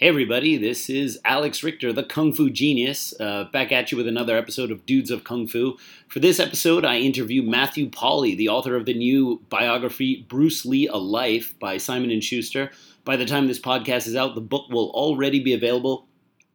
Hey, everybody, this is Alex Richter, the Kung Fu Genius, uh, back at you with another episode of Dudes of Kung Fu. For this episode, I interview Matthew Polly, the author of the new biography Bruce Lee A Life by Simon & Schuster. By the time this podcast is out, the book will already be available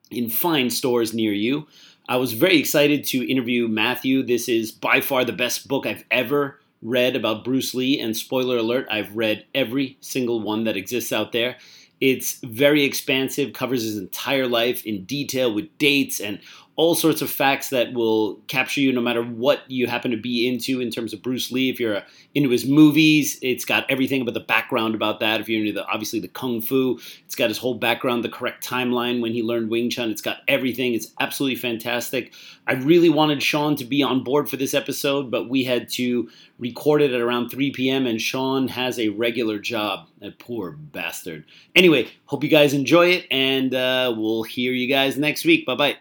in fine stores near you. I was very excited to interview Matthew. This is by far the best book I've ever read about Bruce Lee, and spoiler alert, I've read every single one that exists out there. It's very expansive, covers his entire life in detail with dates and all sorts of facts that will capture you no matter what you happen to be into in terms of Bruce Lee. If you're uh, into his movies, it's got everything about the background about that. If you're into the obviously the kung fu, it's got his whole background, the correct timeline when he learned Wing Chun. It's got everything. It's absolutely fantastic. I really wanted Sean to be on board for this episode, but we had to record it at around 3 p.m. and Sean has a regular job. That poor bastard. Anyway, hope you guys enjoy it, and uh, we'll hear you guys next week. Bye bye.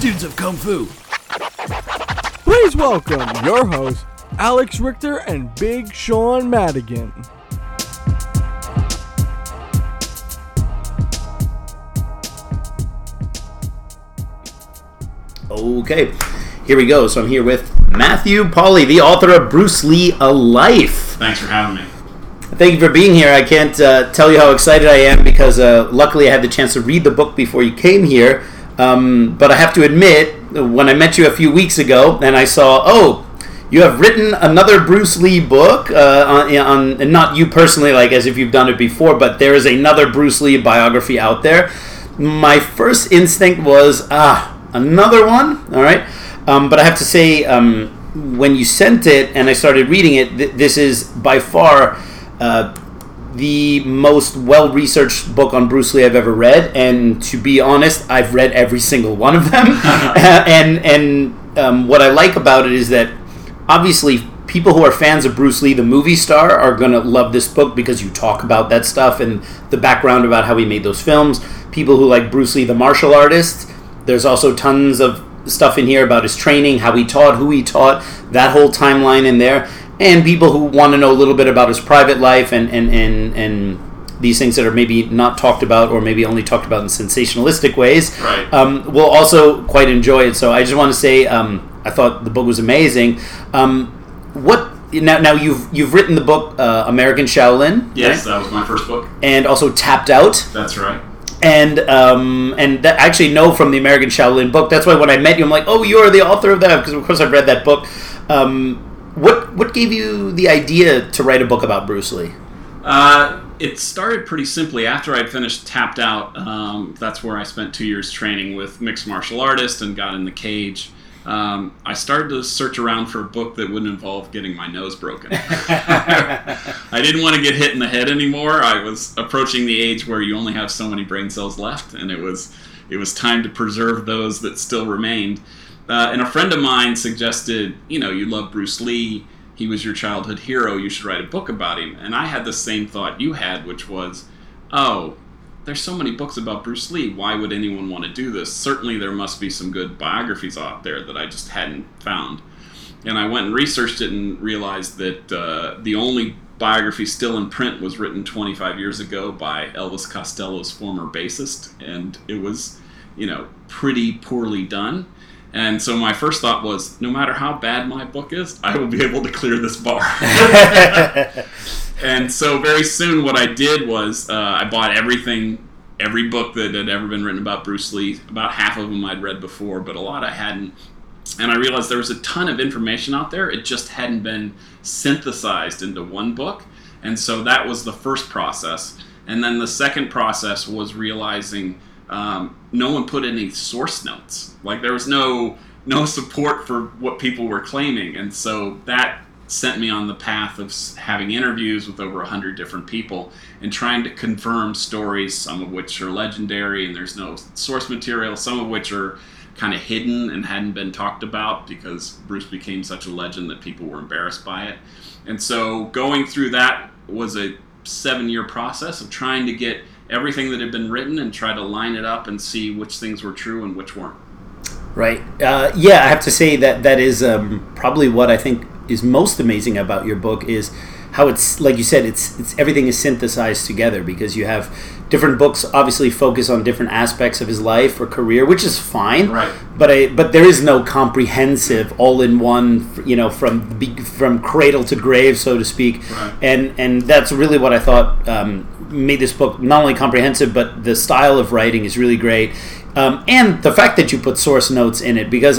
Dudes of Kung Fu. Please welcome your hosts, Alex Richter and Big Sean Madigan. Okay, here we go. So I'm here with Matthew Polly, the author of Bruce Lee A Life. Thanks for having me. Thank you for being here. I can't uh, tell you how excited I am because uh, luckily I had the chance to read the book before you came here. Um, but I have to admit, when I met you a few weeks ago and I saw, oh, you have written another Bruce Lee book uh, on, on, and not you personally, like as if you've done it before, but there is another Bruce Lee biography out there. My first instinct was, ah, another one. All right, um, but I have to say, um, when you sent it and I started reading it, th- this is by far uh, the most well researched book on Bruce Lee I've ever read. And to be honest, I've read every single one of them. and and um, what I like about it is that obviously people who are fans of Bruce Lee, the movie star, are going to love this book because you talk about that stuff and the background about how he made those films. People who like Bruce Lee, the martial artist, there's also tons of stuff in here about his training, how he taught, who he taught, that whole timeline in there. And people who want to know a little bit about his private life and, and, and, and these things that are maybe not talked about or maybe only talked about in sensationalistic ways Right. um, will also quite enjoy it. So I just want to say um, I thought the book was amazing. Um, what now? Now you've you've written the book uh, American Shaolin, Yes, right? that was my first book. and also Tapped Out, That's right. And um, and that I actually know from the American Shaolin book. That's why when I met you, I'm like, oh, you are the author of that because of course I've read that book. Um, what what gave you the idea to write a book about Bruce Lee? Uh, it started pretty simply after I'd finished Tapped Out. Um, that's where I spent two years training with mixed martial artists and got in the cage. Um, I started to search around for a book that wouldn't involve getting my nose broken. I didn't want to get hit in the head anymore. I was approaching the age where you only have so many brain cells left, and it was it was time to preserve those that still remained. Uh, and a friend of mine suggested, you know, you love Bruce Lee. He was your childhood hero. You should write a book about him. And I had the same thought you had, which was, oh, there's so many books about Bruce Lee. Why would anyone want to do this? Certainly, there must be some good biographies out there that I just hadn't found. And I went and researched it and realized that uh, the only biography still in print was written 25 years ago by Elvis Costello's former bassist, and it was, you know, pretty poorly done. And so my first thought was, no matter how bad my book is, I will be able to clear this bar. and so very soon, what I did was uh, I bought everything, every book that had ever been written about Bruce Lee. About half of them I'd read before, but a lot I hadn't. And I realized there was a ton of information out there. It just hadn't been synthesized into one book. And so that was the first process. And then the second process was realizing um, no one put any source notes. Like there was no no support for what people were claiming, and so that sent me on the path of having interviews with over 100 different people and trying to confirm stories, some of which are legendary and there's no source material, some of which are kind of hidden and hadn't been talked about because Bruce became such a legend that people were embarrassed by it. And so going through that was a seven year process of trying to get everything that had been written and try to line it up and see which things were true and which weren't. Right. Uh, yeah, I have to say that that is um, probably what I think is most amazing about your book is how it's like you said it's it's everything is synthesized together because you have different books obviously focus on different aspects of his life or career which is fine Right. but I but there is no comprehensive all in one you know from from cradle to grave so to speak Right. and and that's really what I thought um, made this book not only comprehensive but the style of writing is really great um, and the fact that you put source notes in it because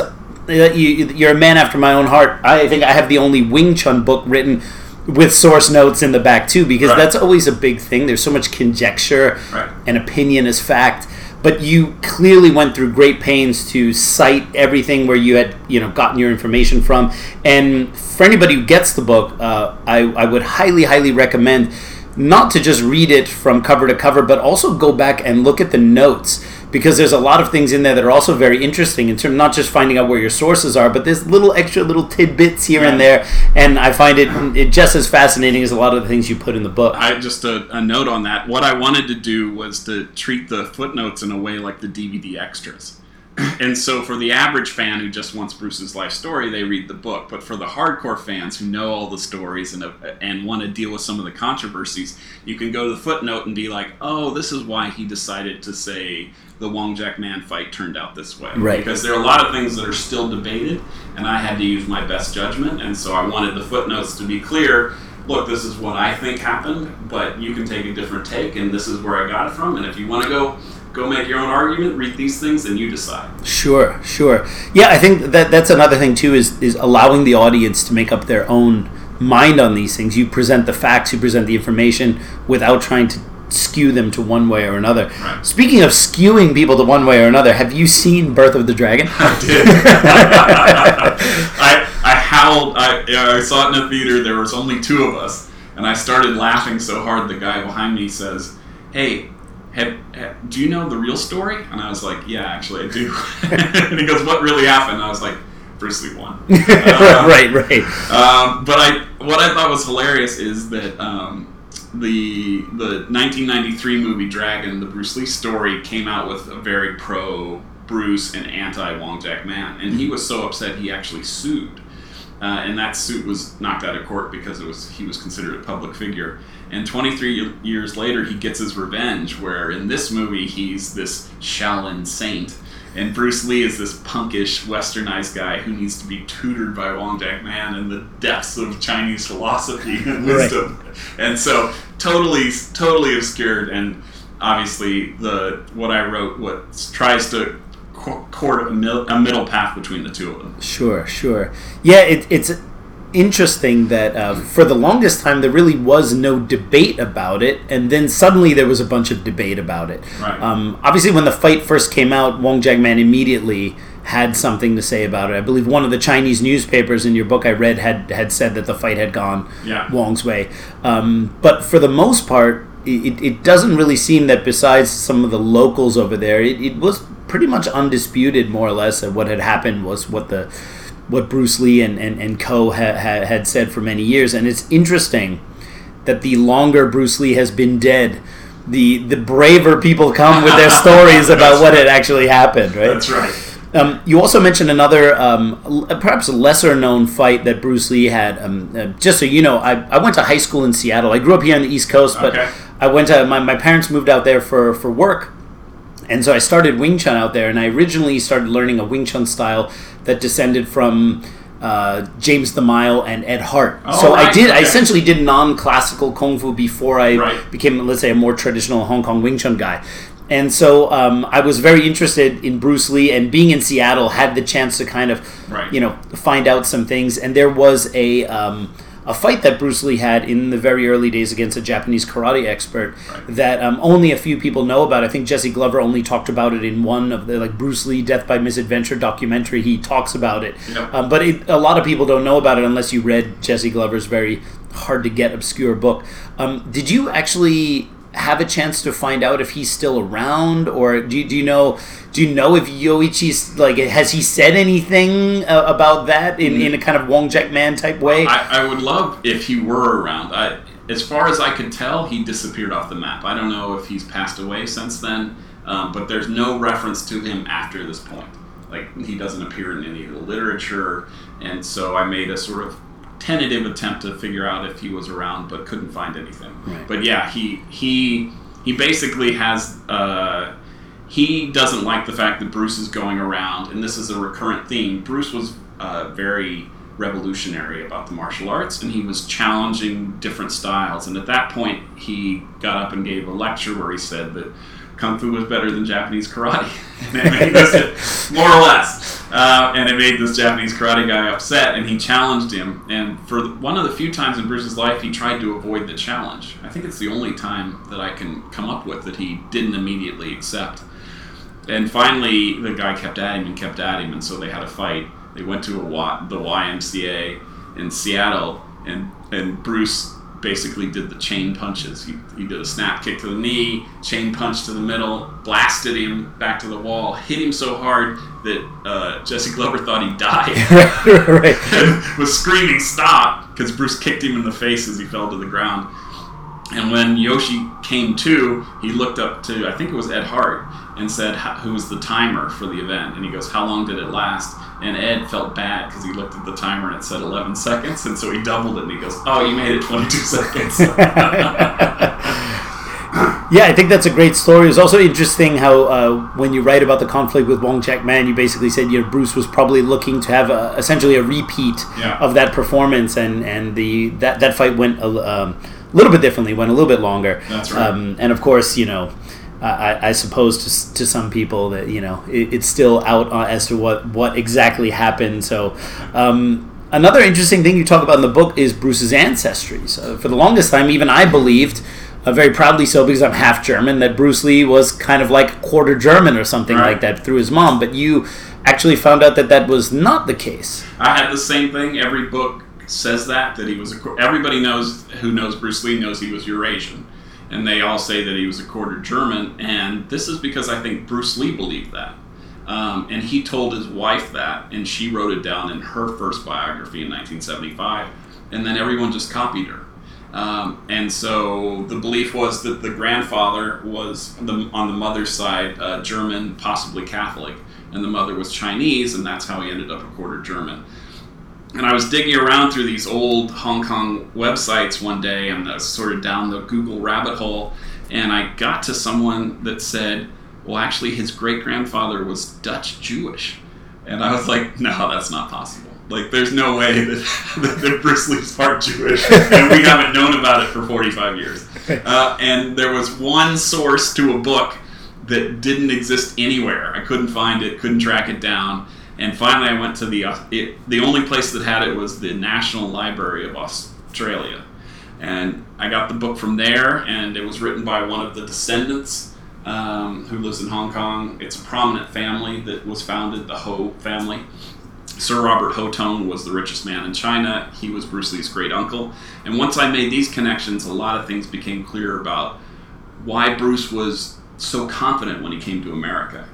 you, you're a man after my own heart. I think I have the only Wing Chun book written with source notes in the back too because Right. that's always a big thing. There's so much conjecture Right. and opinion as fact. But you clearly went through great pains to cite everything where you had you know gotten your information from. And for anybody who gets the book uh, I, I would highly highly recommend not to just read it from cover to cover but also go back and look at the notes because there's a lot of things in there that are also very interesting in terms not just finding out where your sources are but there's little extra little tidbits here and there and i find it, it just as fascinating as a lot of the things you put in the book I just a, a note on that. What I wanted to do was to treat the footnotes in a way like the DVD extras. And so, for the average fan who just wants Bruce's life story, they read the book. But for the hardcore fans who know all the stories and uh, and want to deal with some of the controversies, you can go to the footnote and be like, "Oh, this is why he decided to say the Wong Jack Man fight turned out this way." Right. Because there are a lot of things that are still debated, and I had to use my best judgment, and so I wanted the footnotes to be clear look, this is what I think happened, but you can take a different take, and this is where I got it from. And if you want to go go make your own argument, read these things, and you decide. Sure, sure. Yeah, I think that that's another thing too is is allowing the audience to make up their own mind on these things. You present the facts, you present the information without trying to skew them to one way or another. Right. Speaking of skewing people to one way or another, have you seen Birth of the Dragon? I did. I I howled. I I saw it in a theater. There was only two of us, and I started laughing so hard. The guy behind me says, "Hey." Have, have, do you know the real story? And I was like, yeah, actually, I do. and he goes, what really happened? And I was like, Bruce Lee won. Uh, right, right. Um, but I, what I thought was hilarious is that um, the the 1993 movie Dragon, the Bruce Lee story, came out with a very pro Bruce and anti Wong Jack Man, and he was so upset he actually sued. Uh, and that suit was knocked out of court because it was he was considered a public figure. And 23 years later, he gets his revenge. Where in this movie, he's this Shaolin saint, and Bruce Lee is this punkish, westernized guy who needs to be tutored by Wong Jack Man in the depths of Chinese philosophy and Right. wisdom. And so, totally, totally obscured. And obviously, the what I wrote, what tries to court a, a middle path between the two of them. Sure, sure. Yeah, it, it's interesting that uh, for the longest time there really was no debate about it, and then suddenly there was a bunch of debate about it. Right. Um, obviously, when the fight first came out, Wong Jack Man immediately had something to say about it. I believe one of the Chinese newspapers in your book I read had had said that the fight had gone Yeah. Wong's way. Um, but for the most part, it, it doesn't really seem that besides some of the locals over there, it, it was pretty much undisputed, more or less, that what had happened was what the what Bruce Lee and, and, and co ha, ha, had said for many years. And it's interesting that the longer Bruce Lee has been dead, the the braver people come with their stories about what had actually happened, right? That's right. Um, you also mentioned another, um, l- perhaps lesser known fight that Bruce Lee had. Um, uh, just so you know, I, I went to high school in Seattle. I grew up here on the East Coast, but Okay. I went to, my, my parents moved out there for, for work. And so I started Wing Chun out there, and I originally started learning a Wing Chun style that descended from uh, James DeMile and Ed Hart. Oh, so I right, did. I essentially did non-classical kung fu before I Right. became, let's say, a more traditional Hong Kong Wing Chun guy. And so um, I was very interested in Bruce Lee, and being in Seattle, had the chance to kind of, you know, find out some things. And there was a um, a fight that Bruce Lee had in the very early days against a Japanese karate expert Right. that um, only a few people know about. I think Jesse Glover only talked about it in one of the like Bruce Lee Death by Misadventure documentary. He talks about it, um, but it, a lot of people don't know about it unless you read Jesse Glover's very hard to get obscure book. Um, did you actually have a chance to find out if he's still around, or do you, do you know? Do you know if Yoichi's like has he said anything uh, about that in, in a kind of Wong Jack Man type way? I, I would love if he were around. I, as far as I could tell, he disappeared off the map. I don't know if he's passed away since then, um, but there's no reference to him after this point. like he doesn't appear in any of the literature, and so I made a sort of tentative attempt to figure out if he was around, but couldn't find anything. Right. But yeah, he he he basically has. Uh, he doesn't like the fact that Bruce is going around, and this is a recurrent theme. Bruce was uh, very revolutionary about the martial arts, and he was challenging different styles. And at that point, he got up and gave a lecture where he said that kung fu was better than Japanese karate. this, more or less. Uh, and it made this Japanese karate guy upset, and he challenged him. And for one of the few times in Bruce's life, he tried to avoid the challenge. I think it's the only time that I can come up with that he didn't immediately accept. And finally, the guy kept at him and kept at him, and so they had a fight. They went to a the YMCA in Seattle, and and Bruce basically did the chain punches. He, he did a snap kick to the knee, chain punch to the middle, blasted him back to the wall, hit him so hard that uh, Jesse Glover thought he died right. was screaming stop because Bruce kicked him in the face as he fell to the ground. And when Yoshi came to, he looked up to I think it was Ed Hart and said "How- who was the timer for the event, and he goes, "How long did it last?" And Ed felt bad because he looked at the timer and it said 11 seconds, and so he doubled it and he goes, "Oh, you made it 22 seconds." Yeah, I think that's a great story. It's also interesting how uh, when you write about the conflict with Wong Jack Man, you basically said you know, Bruce was probably looking to have a, essentially a repeat Yeah. of that performance, and and the that that fight went a um, little bit differently, went a little bit longer. That's right. Um, and of course, you know. I, I suppose to, to some people that you know it, it's still out uh, as to what what exactly happened. So um, another interesting thing you talk about in the book is Bruce's ancestry. So for the longest time, even I believed, uh, very proudly so because I'm half German, that Bruce Lee was kind of like quarter German or something Right. like that through his mom. But you actually found out that that was not the case. I had the same thing. Every book says that that he was. A, everybody knows who knows Bruce Lee knows he was Eurasian, and they all say that he was a quarter German. And this is because I think Bruce Lee believed that, um, and he told his wife that, and she wrote it down in her first biography in 1975, and then everyone just copied her. Um, and so the belief was that the grandfather was the, on the mother's side uh, German, possibly Catholic, and the mother was Chinese, and that's how he ended up a quarter German. And I was digging around through these old Hong Kong websites one day, and I was sort of down the Google rabbit hole, and I got to someone that said, "Well, actually, his great grandfather was Dutch Jewish," and I was like, "No, that's not possible. Like, there's no way that, that Bruce Lee's part Jewish, and we haven't known about it for 45 years." Uh, and there was one source to a book that didn't exist anywhere. I couldn't find it, couldn't track it down. And finally, I went to the uh, it, the only place that had it was the National Library of Australia, and I got the book from there. And it was written by one of the descendants um, who lives in Hong Kong. It's a prominent family that was founded, the Ho family. Sir Robert Ho Tung was the richest man in China. He was Bruce Lee's great uncle. And once I made these connections, a lot of things became clear about why Bruce was so confident when he came to America.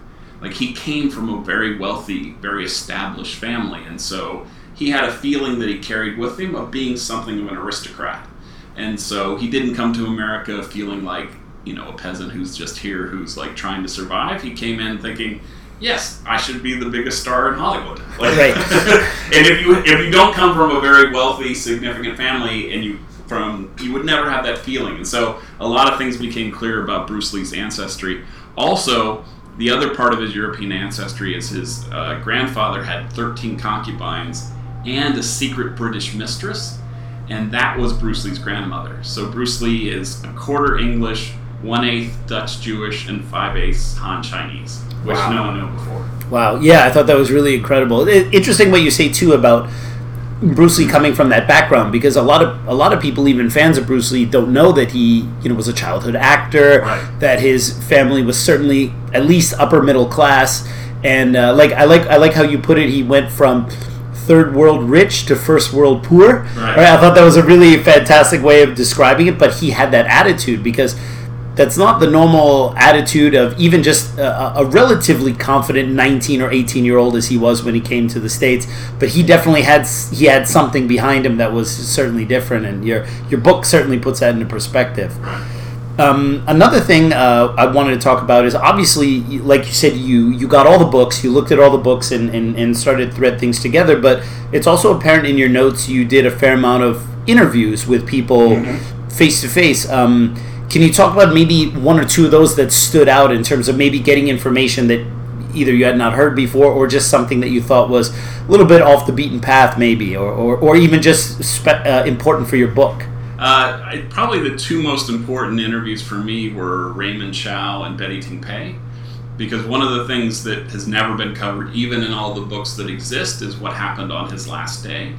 Like he came from a very wealthy, very established family, and so he had a feeling that he carried with him of being something of an aristocrat. And so he didn't come to America feeling like, you know, a peasant who's just here who's like trying to survive. He came in thinking, yes, I should be the biggest star in Hollywood. Like, Right. and if you if you don't come from a very wealthy, significant family, and you from you would never have that feeling. And so a lot of things became clear about Bruce Lee's ancestry. Also, the other part of his European ancestry is his uh, grandfather had 13 concubines and a secret British mistress, and that was Bruce Lee's grandmother. So Bruce Lee is a quarter English, one eighth Dutch Jewish, and five eighths Han Chinese, which Wow. no one knew before. Wow, yeah, I thought that was really incredible. I- interesting what you say too about Bruce Lee coming from that background because a lot of a lot of people, even fans of Bruce Lee, don't know that he you know was a childhood actor, Right. that his family was certainly at least upper middle class, and uh, like I like I like how you put it. He went from third world rich to first world poor. Right. I thought that was a really fantastic way of describing it, but he had that attitude because that's not the normal attitude of even just a, a relatively confident 19 or 18 year old as he was when he came to the states but he definitely had he had something behind him that was certainly different and your your book certainly puts that into perspective Um, another thing uh, I wanted to talk about is obviously, like you said, you you got all the books, you looked at all the books, and, and, and started to thread things together. But it's also apparent in your notes you did a fair amount of interviews with people face to face. Can you talk about maybe one or two of those that stood out in terms of maybe getting information that either you had not heard before or just something that you thought was a little bit off the beaten path, maybe, or, or, or even just spe- uh, important for your book? Uh, probably the two most important interviews for me were Raymond Chow and Betty Ting Pei. Because one of the things that has never been covered, even in all the books that exist, is what happened on his last day.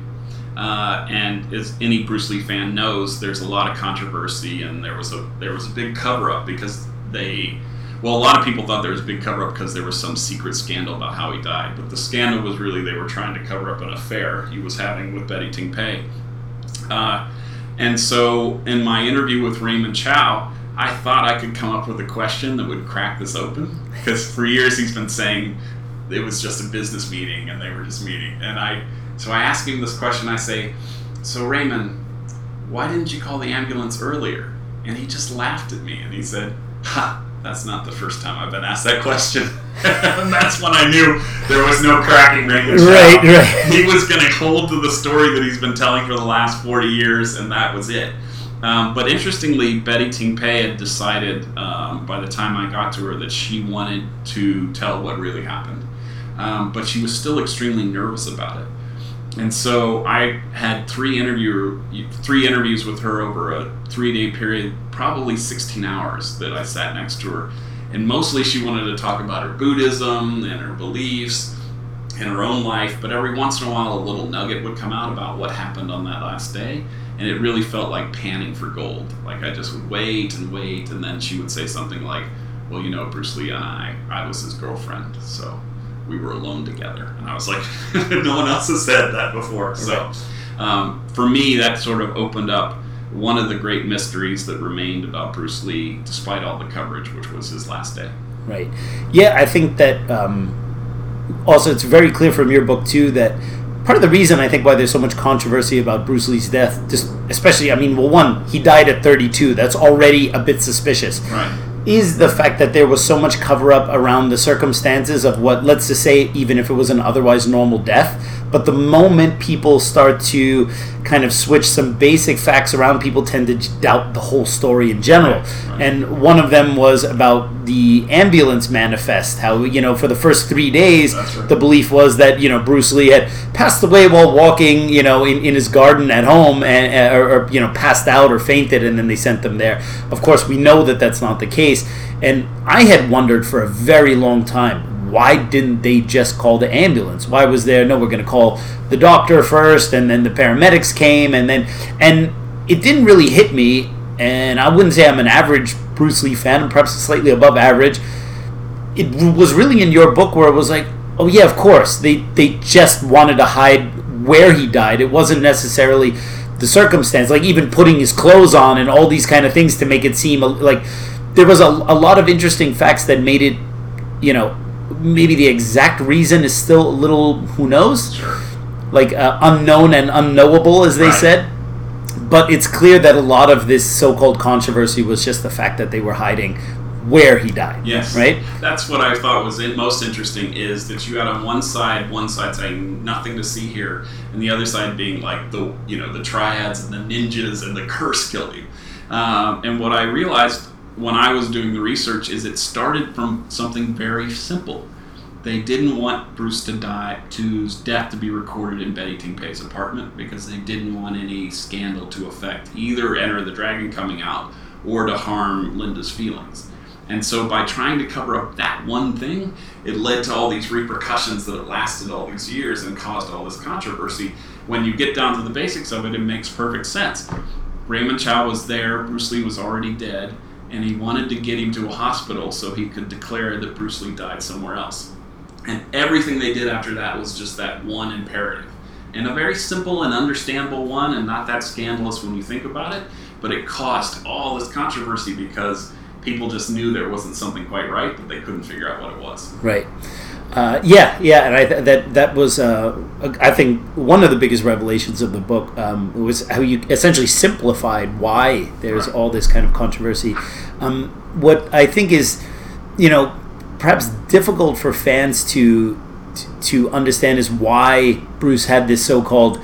Uh, and as any Bruce Lee fan knows, there's a lot of controversy, and there was a there was a big cover up because they, well, a lot of people thought there was a big cover up because there was some secret scandal about how he died. But the scandal was really they were trying to cover up an affair he was having with Betty Ting Pei. Uh, and so, in my interview with Raymond Chow, I thought I could come up with a question that would crack this open because for years he's been saying it was just a business meeting and they were just meeting. And I, so I asked him this question. I say, "So Raymond, why didn't you call the ambulance earlier?" And he just laughed at me and he said, "Ha." That's not the first time I've been asked that question. and that's when I knew there was no cracking Raymond Right, right. He was going to hold to the story that he's been telling for the last 40 years, and that was it. Um, but interestingly, Betty Ting Pei had decided um, by the time I got to her that she wanted to tell what really happened. Um, but she was still extremely nervous about it. And so I had three interview three interviews with her over a three day period, probably 16 hours that I sat next to her. And mostly she wanted to talk about her Buddhism and her beliefs and her own life, but every once in a while a little nugget would come out about what happened on that last day. And it really felt like panning for gold. Like I just would wait and wait, and then she would say something like, Well, you know, Bruce Lee and I, I was his girlfriend, so we were alone together. And I was like, no one else has said that before. So um, for me, that sort of opened up one of the great mysteries that remained about Bruce Lee, despite all the coverage, which was his last day. Right. Yeah, I think that um, also it's very clear from your book, too, that part of the reason I think why there's so much controversy about Bruce Lee's death, just especially, I mean, well, one, he died at 32. That's already a bit suspicious. Right is the fact that there was so much cover up around the circumstances of what, let's just say, even if it was an otherwise normal death. But the moment people start to kind of switch some basic facts around, people tend to doubt the whole story in general. Right, right. And one of them was about the ambulance manifest. How, you know, for the first three days, right. the belief was that, you know, Bruce Lee had passed away while walking, you know, in, in his garden at home, and, uh, or, or, you know, passed out or fainted, and then they sent them there. Of course, we know that that's not the case. And I had wondered for a very long time why didn't they just call the ambulance? Why was there no? We're going to call the doctor first, and then the paramedics came, and then and it didn't really hit me. And I wouldn't say I'm an average Bruce Lee fan. I'm perhaps slightly above average. It was really in your book where it was like, oh yeah, of course they they just wanted to hide where he died. It wasn't necessarily the circumstance, like even putting his clothes on and all these kind of things to make it seem like there was a, a lot of interesting facts that made it, you know, maybe the exact reason is still a little who knows, sure. like uh, unknown and unknowable, as they right. said. But it's clear that a lot of this so-called controversy was just the fact that they were hiding where he died. Yes, right. That's what I thought was most interesting is that you had on one side, one side saying nothing to see here, and the other side being like the you know the triads and the ninjas and the curse killed you. Um, and what I realized when I was doing the research is it started from something very simple. They didn't want Bruce to die, to's death to be recorded in Betty Ting Pei's apartment because they didn't want any scandal to affect either Enter the Dragon coming out or to harm Linda's feelings. And so by trying to cover up that one thing, it led to all these repercussions that lasted all these years and caused all this controversy. When you get down to the basics of it, it makes perfect sense. Raymond Chow was there, Bruce Lee was already dead and he wanted to get him to a hospital so he could declare that Bruce Lee died somewhere else. And everything they did after that was just that one imperative. And a very simple and understandable one, and not that scandalous when you think about it, but it caused all this controversy because people just knew there wasn't something quite right, but they couldn't figure out what it was. Right. Uh, yeah, yeah, and I th- that that was uh, I think one of the biggest revelations of the book um, was how you essentially simplified why there's all this kind of controversy. Um, what I think is, you know, perhaps difficult for fans to to understand is why Bruce had this so-called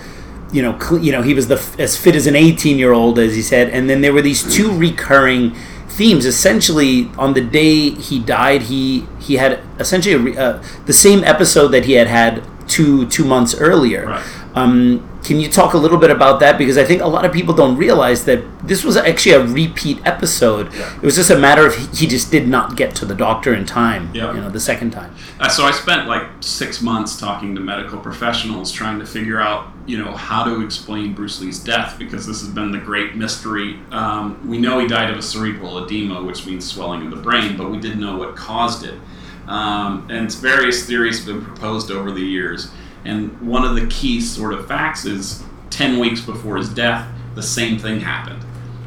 you know, cl- you know, he was the f- as fit as an 18 year old, as he said, and then there were these two recurring themes. Essentially, on the day he died, he he had essentially a re- uh, the same episode that he had had two two months earlier. Right. Um, can you talk a little bit about that? Because I think a lot of people don't realize that this was actually a repeat episode. Yeah. It was just a matter of he just did not get to the doctor in time. Yeah. You know, the second time. Uh, so I spent like six months talking to medical professionals trying to figure out, you know, how to explain Bruce Lee's death because this has been the great mystery. Um, we know he died of a cerebral edema, which means swelling of the brain, but we didn't know what caused it. Um, and various theories have been proposed over the years. And one of the key sort of facts is 10 weeks before his death, the same thing happened.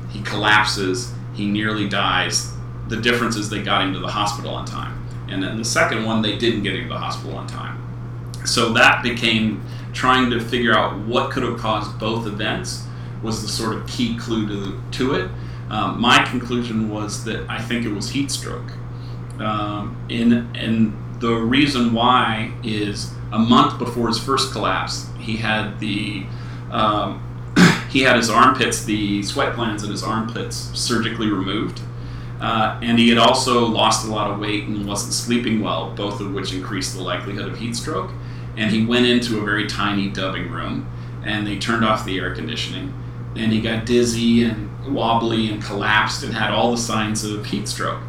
He collapses, he nearly dies. The difference is they got him to the hospital on time. And then the second one, they didn't get him to the hospital on time. So that became trying to figure out what could have caused both events was the sort of key clue to, to it. Um, my conclusion was that I think it was heat stroke. Um, in, and the reason why is a month before his first collapse, he had the um, he had his armpits, the sweat glands in his armpits, surgically removed. Uh, and he had also lost a lot of weight and wasn't sleeping well, both of which increased the likelihood of heat stroke. And he went into a very tiny dubbing room, and they turned off the air conditioning. And he got dizzy and wobbly and collapsed and had all the signs of heat stroke.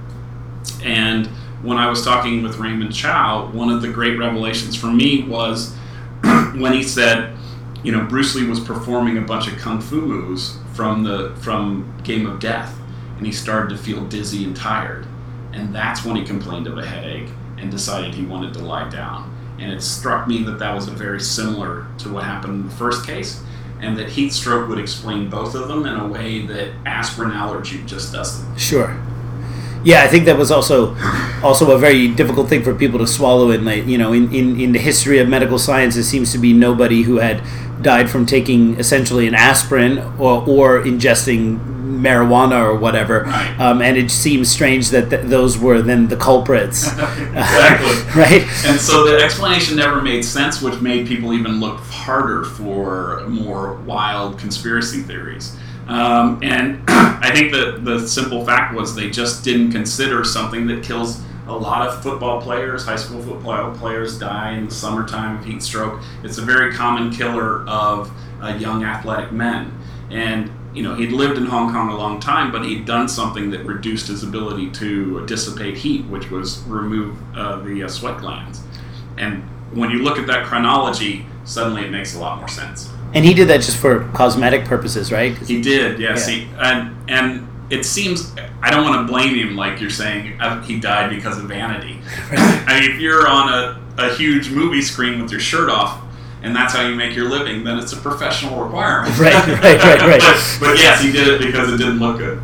And when I was talking with Raymond Chow, one of the great revelations for me was when he said, you know, Bruce Lee was performing a bunch of kung fu moves from the from Game of Death, and he started to feel dizzy and tired, and that's when he complained of a headache and decided he wanted to lie down. And it struck me that that was very similar to what happened in the first case, and that heat stroke would explain both of them in a way that aspirin allergy just doesn't. Sure. Yeah, I think that was also also a very difficult thing for people to swallow. In like you know, in, in, in the history of medical science, there seems to be nobody who had died from taking essentially an aspirin or or ingesting marijuana or whatever. Um, and it seems strange that th- those were then the culprits, exactly. right? And so the explanation never made sense, which made people even look harder for more wild conspiracy theories. Um, and I think that the simple fact was they just didn't consider something that kills a lot of football players, high school football players die in the summertime of heat stroke. It's a very common killer of uh, young athletic men. And you know, he'd lived in Hong Kong a long time, but he'd done something that reduced his ability to dissipate heat, which was remove uh, the uh, sweat glands. And when you look at that chronology, suddenly it makes a lot more sense. And he did that just for cosmetic purposes, right? He did, yes. Yeah. He, and and it seems I don't want to blame him like you're saying uh, he died because of vanity. I mean, if you're on a, a huge movie screen with your shirt off and that's how you make your living, then it's a professional requirement. Right, right, right, right. but, but yes, he did it because it didn't look good.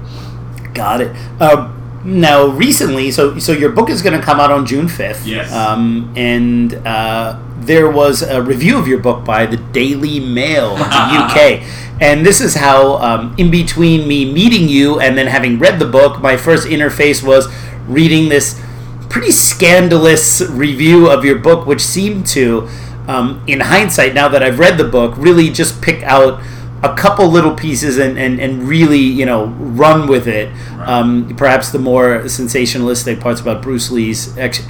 Got it. Um, now, recently, so so your book is going to come out on June fifth. Yes. Um, and uh, there was a review of your book by the Daily Mail, in the UK. And this is how, um, in between me meeting you and then having read the book, my first interface was reading this pretty scandalous review of your book, which seemed to, um, in hindsight, now that I've read the book, really just pick out a couple little pieces and, and, and really, you know, run with it. Um, perhaps the more sensationalistic parts about Bruce Lee's ex-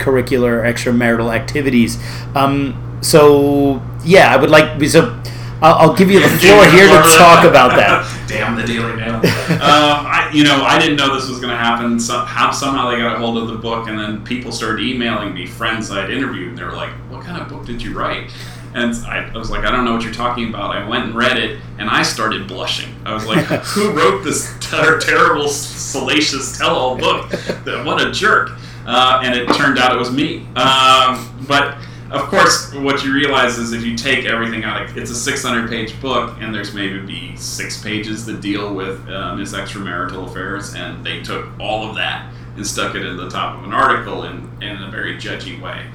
extracurricular, extramarital activities. Um, so, yeah, I would like. So, I'll, I'll give you the floor here to talk about that. Damn the Daily Mail. um, I, you know, I didn't know this was going to happen. So, how, somehow they got a hold of the book, and then people started emailing me, friends I'd interviewed, and they were like, "What kind of book did you write?" And I, I was like, "I don't know what you're talking about." I went and read it, and I started blushing. I was like, "Who wrote this ter- terrible, salacious tell-all book? That- What a jerk!" Uh, and it turned out it was me. Um, but of course, what you realize is if you take everything out, of, it's a 600 page book, and there's maybe six pages that deal with um, his extramarital affairs, and they took all of that and stuck it in the top of an article in, in a very judgy way.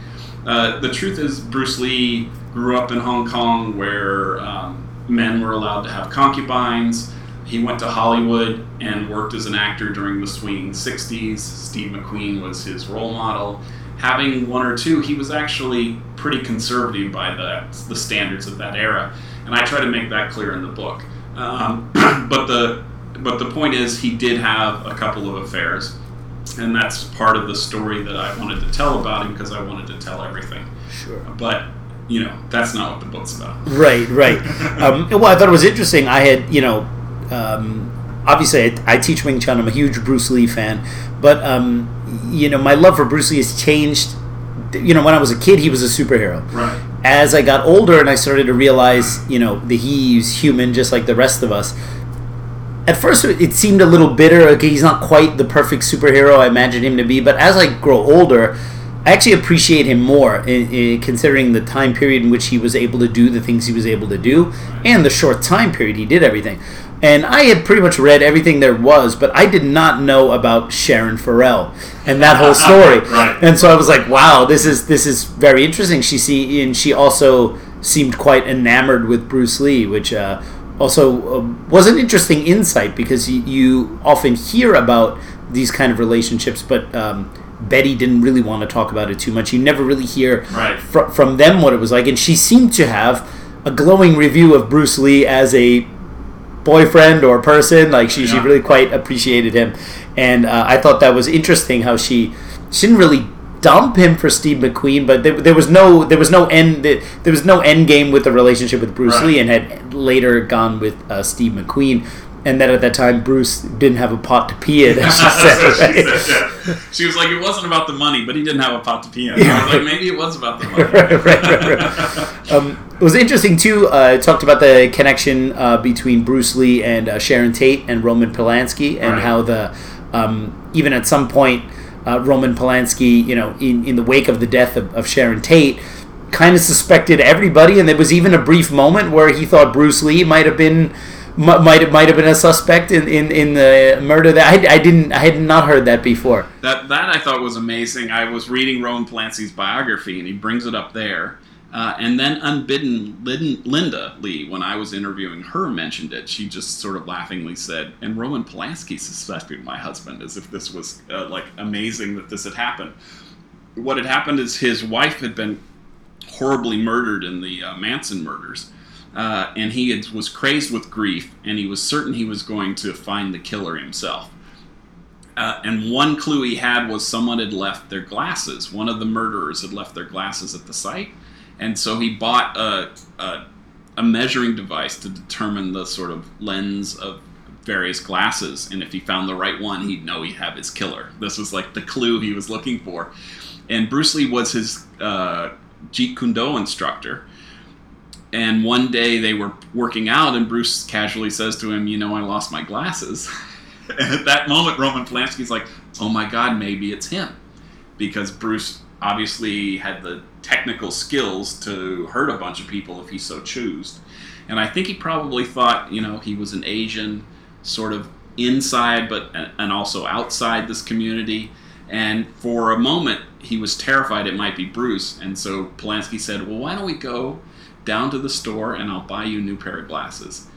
Uh, the truth is, Bruce Lee grew up in Hong Kong where um, men were allowed to have concubines. He went to Hollywood and worked as an actor during the swinging 60s. Steve McQueen was his role model. Having one or two, he was actually pretty conservative by the, the standards of that era. And I try to make that clear in the book. Um, but the but the point is, he did have a couple of affairs, and that's part of the story that I wanted to tell about him because I wanted to tell everything. Sure. But you know, that's not what the book's about. Right, right. um, well, I thought it was interesting. I had, you know, um, obviously I, I, teach Wing Chun. I'm a huge Bruce Lee fan, but um, you know, my love for Bruce Lee has changed. You know, when I was a kid, he was a superhero. Right. As I got older and I started to realize, you know, that he's human just like the rest of us. At first, it seemed a little bitter. Okay, he's not quite the perfect superhero I imagined him to be. But as I grow older, I actually appreciate him more, in, in, considering the time period in which he was able to do the things he was able to do, and the short time period he did everything. And I had pretty much read everything there was, but I did not know about Sharon Farrell and that whole story. right. And so I was like, "Wow, this is this is very interesting." She see, and she also seemed quite enamored with Bruce Lee, which uh, also uh, was an interesting insight because you, you, often hear about these kind of relationships, but um, Betty didn't really want to talk about it too much. You never really hear right. fr- from them what it was like, and she seemed to have a glowing review of Bruce Lee as a boyfriend or person. Like she, yeah. she really quite appreciated him, and uh, I thought that was interesting how she she didn't really dump him for Steve McQueen, but there, there was no there was no end there was no end game with the relationship with Bruce right. Lee, and had later gone with uh, Steve McQueen and that at that time Bruce didn't have a pot to pee in. She, said, right? she, said, yeah. she was like, it wasn't about the money, but he didn't have a pot to pee in. Yeah. I was like, maybe it was about the money. right, right, right, um, it was interesting too. Uh, talked about the connection uh, between Bruce Lee and uh, Sharon Tate and Roman Polanski, and how the um, even at some point uh, Roman Polanski, you know, in, in the wake of the death of, of Sharon Tate, kind of suspected everybody, and there was even a brief moment where he thought Bruce Lee might have been might have might have been a suspect in, in, in the murder. That I, I didn't I had not heard that before. That that I thought was amazing. I was reading Roman Polanski's biography, and he brings it up there. Uh, and then unbidden, Linda Lee, when I was interviewing her, mentioned it. She just sort of laughingly said, "And Roman Polanski suspected my husband, as if this was uh, like amazing that this had happened." What had happened is his wife had been horribly murdered in the uh, Manson murders, uh, and he had, was crazed with grief, and he was certain he was going to find the killer himself. Uh, and one clue he had was someone had left their glasses. One of the murderers had left their glasses at the site, and so he bought a, a, a measuring device to determine the sort of lens of various glasses. And if he found the right one, he'd know he'd have his killer. This was like the clue he was looking for. And Bruce Lee was his uh, Jeet Kune Do instructor and one day they were working out, and Bruce casually says to him, "You know, I lost my glasses." and at that moment, Roman Polanski's like, "Oh my God, maybe it's him," because Bruce obviously had the technical skills to hurt a bunch of people if he so chose. And I think he probably thought, you know, he was an Asian, sort of inside, but and also outside this community. And for a moment, he was terrified it might be Bruce. And so Polanski said, "Well, why don't we go?" Down to the store and I'll buy you a new pair of glasses.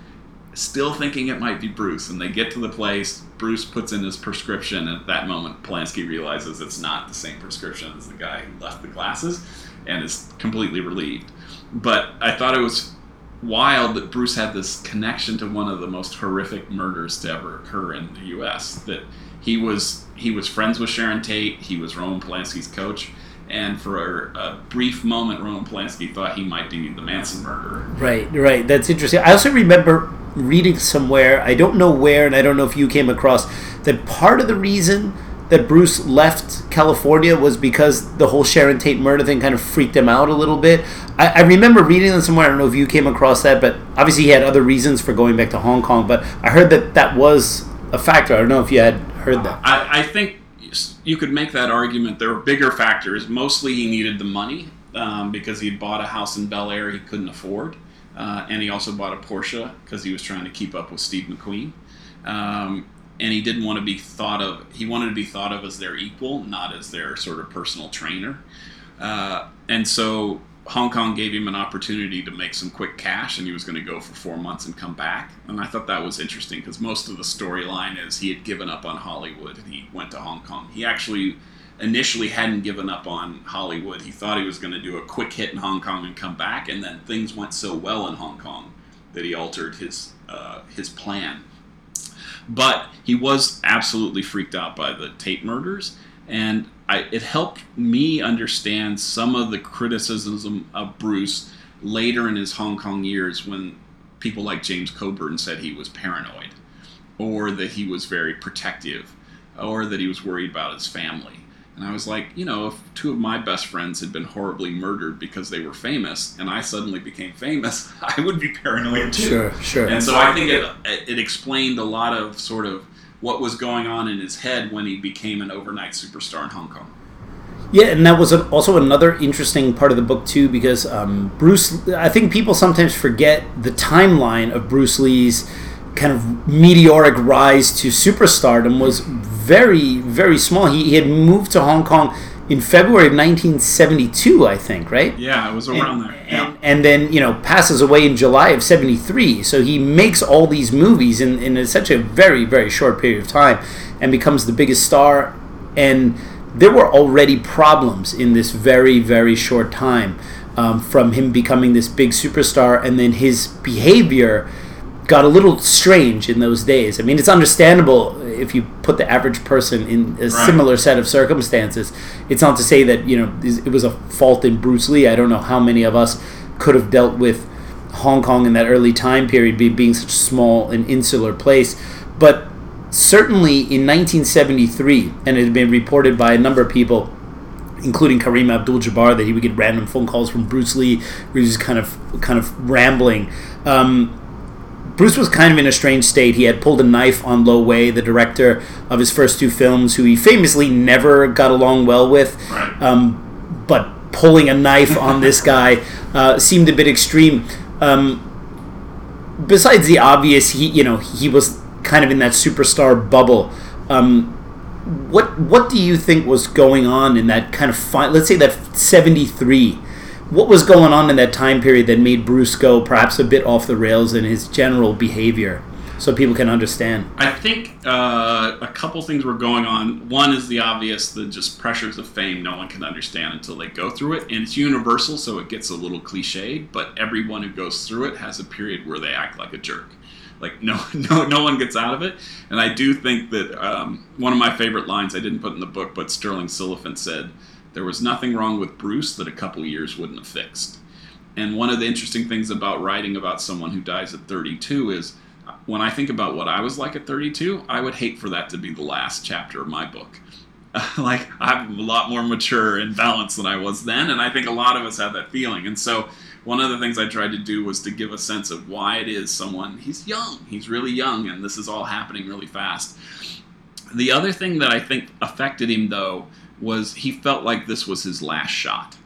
Still thinking it might be Bruce, and they get to the place. Bruce puts in his prescription, and at that moment, Polanski realizes it's not the same prescription as the guy who left the glasses, and is completely relieved. But I thought it was wild that Bruce had this connection to one of the most horrific murders to ever occur in the U.S. That he was he was friends with Sharon Tate, he was Roman Polanski's coach, and for a, a, brief moment, Roman Polanski thought he might be the Manson murderer. Right, right. That's interesting. I also remember reading somewhere, I don't know where, and I don't know if you came across, that part of the reason that Bruce left California was because the whole Sharon Tate murder thing kind of freaked him out a little bit. I, I remember reading that somewhere. I don't know if you came across that, but obviously he had other reasons for going back to Hong Kong. But I heard that that was a factor. I don't know if you had heard that. I, I think you could make that argument. There were bigger factors. Mostly, he needed the money um, because he'd bought a house in Bel Air he couldn't afford, uh, and he also bought a Porsche because he was trying to keep up with Steve McQueen. Um, and he didn't want to be thought of. He wanted to be thought of as their equal, not as their sort of personal trainer. Uh, and so Hong Kong gave him an opportunity to make some quick cash, and he was going to go for four months and come back. And I thought that was interesting because most of the storyline is he had given up on Hollywood and he went to Hong Kong. He actually initially hadn't given up on Hollywood. He thought he was going to do a quick hit in Hong Kong and come back, and then things went so well in Hong Kong that he altered his uh, his plan. But he was absolutely freaked out by the Tate murders, and I, it helped me understand some of the criticism of Bruce later in his Hong Kong years when people like James Coburn said he was paranoid, or that he was very protective, or that he was worried about his family. And I was like, you know, if two of my best friends had been horribly murdered because they were famous, and I suddenly became famous, I would be paranoid too. Sure, sure. And so I think it, it explained a lot of sort of what was going on in his head when he became an overnight superstar in Hong Kong. Yeah, and that was also another interesting part of the book too, because um, Bruce. I think people sometimes forget the timeline of Bruce Lee's kind of meteoric rise to superstardom was very, very small. He, he had moved to Hong Kong in February of 1972, I think, right? Yeah, it was around and, there. Yeah. And, and then, you know, passes away in July of 73. So he makes all these movies in, in such a very, very short period of time and becomes the biggest star. And there were already problems in this very, very short time um, from him becoming this big superstar and then his behavior got a little strange in those days. I mean, it's understandable if you put the average person in a Right. similar set of circumstances. It's not to say that you know it was a fault in Bruce Lee. I don't know how many of us could have dealt with Hong Kong in that early time period, be, being such a small and insular place, but certainly in 1973, and it had been reported by a number of people including Kareem Abdul-Jabbar, that he would get random phone calls from Bruce Lee, where he was kind of kind of rambling. Um, Bruce was kind of in a strange state. He had pulled a knife on Lo Wei, the director of his first two films, who he famously never got along well with. Right. Um, but pulling a knife on this guy uh, seemed a bit extreme. Um, besides the obvious, he you know he was kind of in that superstar bubble. Um, what what do you think was going on in that kind of fi- let's say that 73 what was going on in that time period that made Bruce go perhaps a bit off the rails in his general behavior so people can understand I think uh, a couple things were going on. One is the obvious, the just pressures of fame no one can understand until they go through it. And it's universal, so it gets a little cliched, but everyone who goes through it has a period where they act like a jerk. Like no, no, no one gets out of it. And I do think that um, one of my favorite lines I didn't put in the book, but Stirling Silliphant said, "There was nothing wrong with Bruce that a couple years wouldn't have fixed." And one of the interesting things about writing about someone who dies at 32 is when I think about what I was like at 32, I would hate for that to be the last chapter of my book. like, I'm a lot more mature and balanced than I was then, and I think a lot of us have that feeling. And so, one of the things I tried to do was to give a sense of why it is someone, he's young, he's really young, and this is all happening really fast. The other thing that I think affected him, though, was he felt like this was his last shot.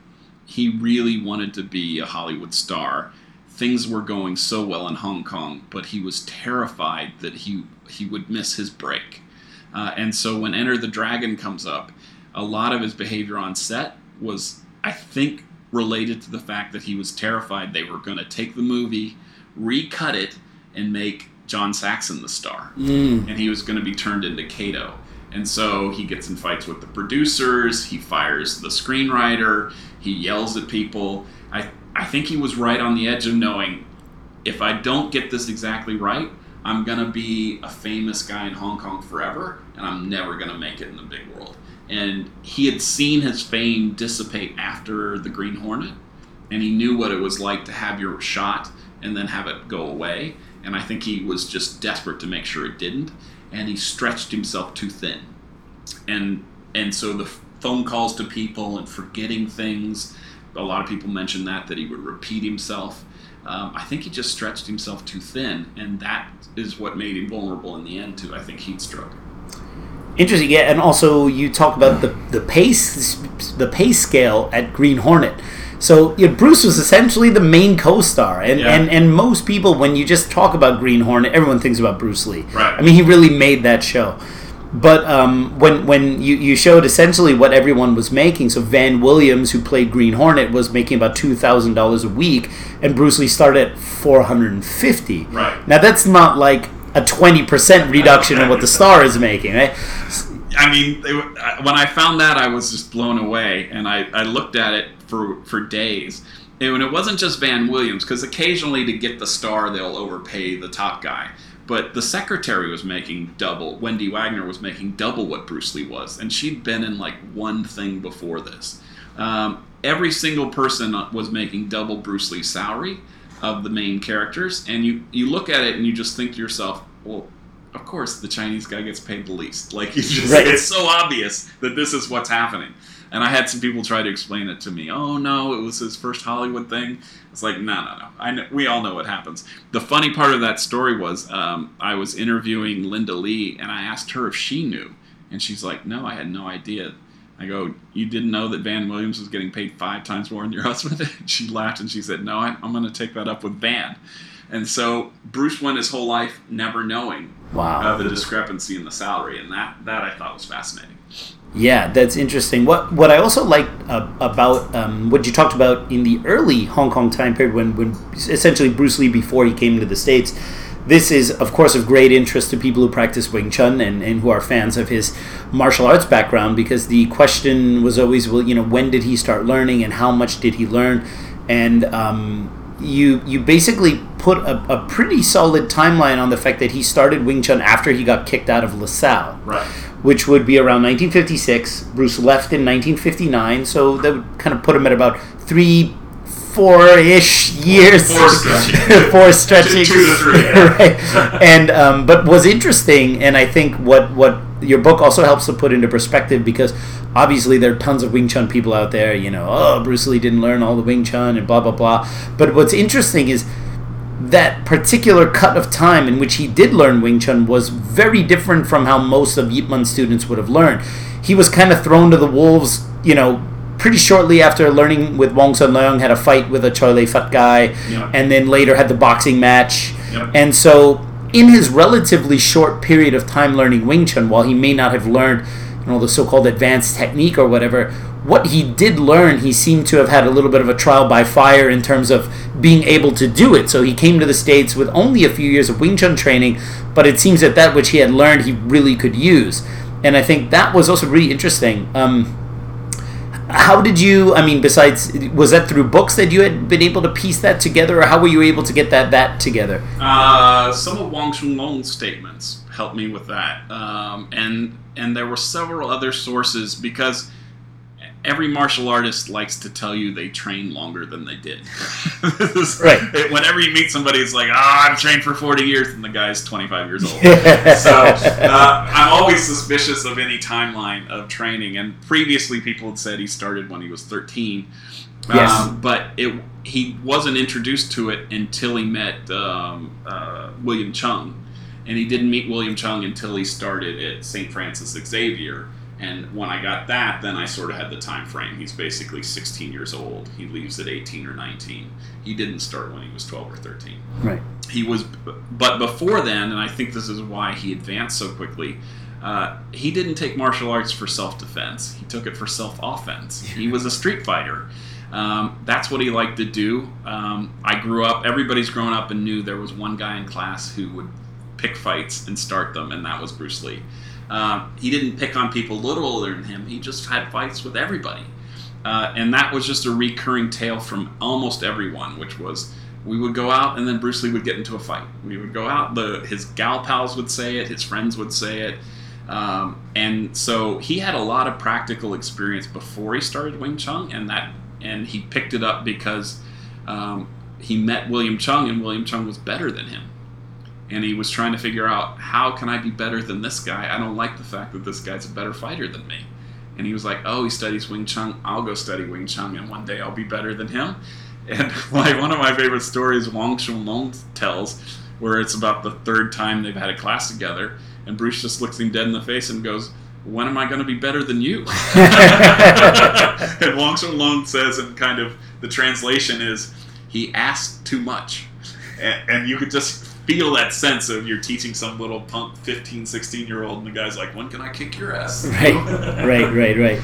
He really wanted to be a Hollywood star. Things were going so well in Hong Kong, but he was terrified that he he would miss his break. Uh, and so when Enter the Dragon comes up, a lot of his behavior on set was, I think, related to the fact that he was terrified they were going to take the movie, recut it, and make John Saxon the star. And he was going to be turned into Kato. And so he gets in fights with the producers, he fires the screenwriter, he yells at people. I, I think he was right on the edge of knowing if I don't get this exactly right, I'm gonna be a famous guy in Hong Kong forever, and I'm never gonna make it in the big world. And he had seen his fame dissipate after the Green Hornet, and he knew what it was like to have your shot and then have it go away. And I think he was just desperate to make sure it didn't, and he stretched himself too thin. And and so the phone calls to people and forgetting things. A lot of people mentioned that that he would repeat himself. Um, I think he just stretched himself too thin, and that is what made him vulnerable in the end to I think heat stroke. Interesting, yeah, and also you talk about the the pace the pay scale at Green Hornet. So you know, Bruce was essentially the main co-star, and, Yeah. and and most people, when you just talk about Green Hornet, everyone thinks about Bruce Lee. Right. I mean, he really made that show. But um, when when you, you showed essentially what everyone was making, so Van Williams, who played Green Hornet, was making about two thousand dollars a week, and Bruce Lee started at four hundred and fifty. Right. Now that's not like a twenty percent reduction in what the star is making, right? I mean, wa- I- when I found that, I was just blown away, and I, I looked at it for for days. And it wasn't just Van Williams, because occasionally to get the star, they'll overpay the top guy. But the secretary was making double. Wende Wagner was making double what Bruce Lee was, and she'd been in like one thing before this. Um, every single person was making double Bruce Lee's salary of the main characters, and you you look at it and you just think to yourself, well, of course the Chinese guy gets paid the least. Like you just, Right. it's so obvious that this is what's happening. And I had some people try to explain it to me. Oh no, it was his first Hollywood thing. It's like no, no, no. I know, we all know what happens. The funny part of that story was um, I was interviewing Linda Lee, and I asked her if she knew, and she's like, no, I had no idea. I go, you didn't know that Van Williams was getting paid five times more than your husband? She laughed and she said, no, I'm, I'm going to take that up with Van. And so Bruce went his whole life never knowing Wow. uh, the discrepancy in the salary, and that that I thought was fascinating. Yeah, that's interesting. What what I also liked uh, about um, what you talked about in the early Hong Kong time period, when when essentially Bruce Lee before he came to the states. This is, of course, of great interest to people who practice Wing Chun and, and who are fans of his martial arts background because the question was always, well, you know, when did he start learning and how much did he learn? And um, you you basically put a, a pretty solid timeline on the fact that he started Wing Chun after he got kicked out of LaSalle Right. which would be around 1956. Bruce left in 1959, so that would kind of put him at about three, four-ish years. Four stretching. Four stretching. Two to three, yeah. right. And um, but was interesting, and I think what what your book also helps to put into perspective because obviously there are tons of Wing Chun people out there. You know, oh, Bruce Lee didn't learn all the Wing Chun and blah blah blah. But what's interesting is that particular cut of time in which he did learn Wing Chun was very different from how most of Yip Man students would have learned. He was kind of thrown to the wolves, you know, pretty shortly after learning with Wong Shun Leung, had a fight with a Choy Li Fut guy, Yeah. and then later had the boxing match. And so, in his relatively short period of time learning Wing Chun, while he may not have learned, you know, the so-called advanced technique or whatever, what he did learn, he seemed to have had a little bit of a trial by fire in terms of being able to do it. So he came to the states with only a few years of Wing Chun training, but it seems that that which he had learned, he really could use. And I think that was also really interesting. Um, how did you? I mean, besides, was that through books that you had been able to piece that together, or how were you able to get that that together? Uh, some of Wong Shun Leung's statements helped me with that, um, and and there were several other sources because every martial artist likes to tell you they train longer than they did. Right. Whenever you meet somebody, it's like, ah, I've trained for forty years, and the guy's twenty five years old. so uh, I'm always suspicious of any timeline of training. And previously, people had said he started when he was 13. Yes. Um, but it he wasn't introduced to it until he met um, uh, William Cheung, and he didn't meet William Cheung until he started at St. Francis Xavier. And when I got that, then I sort of had the time frame. He's basically 16 years old. He leaves at 18 or 19. He didn't start when he was 12 or 13 Right. he was but before then and i think this is why he advanced so quickly uh, he didn't take martial arts for self-defense he took it for self-offense he was a street fighter um, that's what he liked to do um, i grew up everybody's grown up and knew there was one guy in class who would pick fights and start them and that was bruce lee um, he didn't pick on people little older than him he just had fights with everybody uh, and that was just a recurring tale from almost everyone, which was we would go out and then Bruce Lee would get into a fight. We would go out, the his gal pals would say it, his friends would say it, um, and so he had a lot of practical experience before he started Wing Chun, and that and he picked it up because um, he met William Cheung, and William Cheung was better than him. And he was trying to figure out how can I be better than this guy? I don't like the fact that this guy's a better fighter than me. And he was like, "Oh, he studies Wing Chun. I'll go study Wing Chun, and one day I'll be better than him." And like one of my favorite stories, Wong Shun Leung tells, where it's about the third time they've had a class together, and Bruce just looks him dead in the face and goes, when am I going to be better than you? and Wong Shun Leung says, and kind of the translation is, he asked too much. And, and you could just feel that sense of you're teaching some little punk 15, 16 year old, and the guy's like, when can I kick your ass? Right, right, right, right.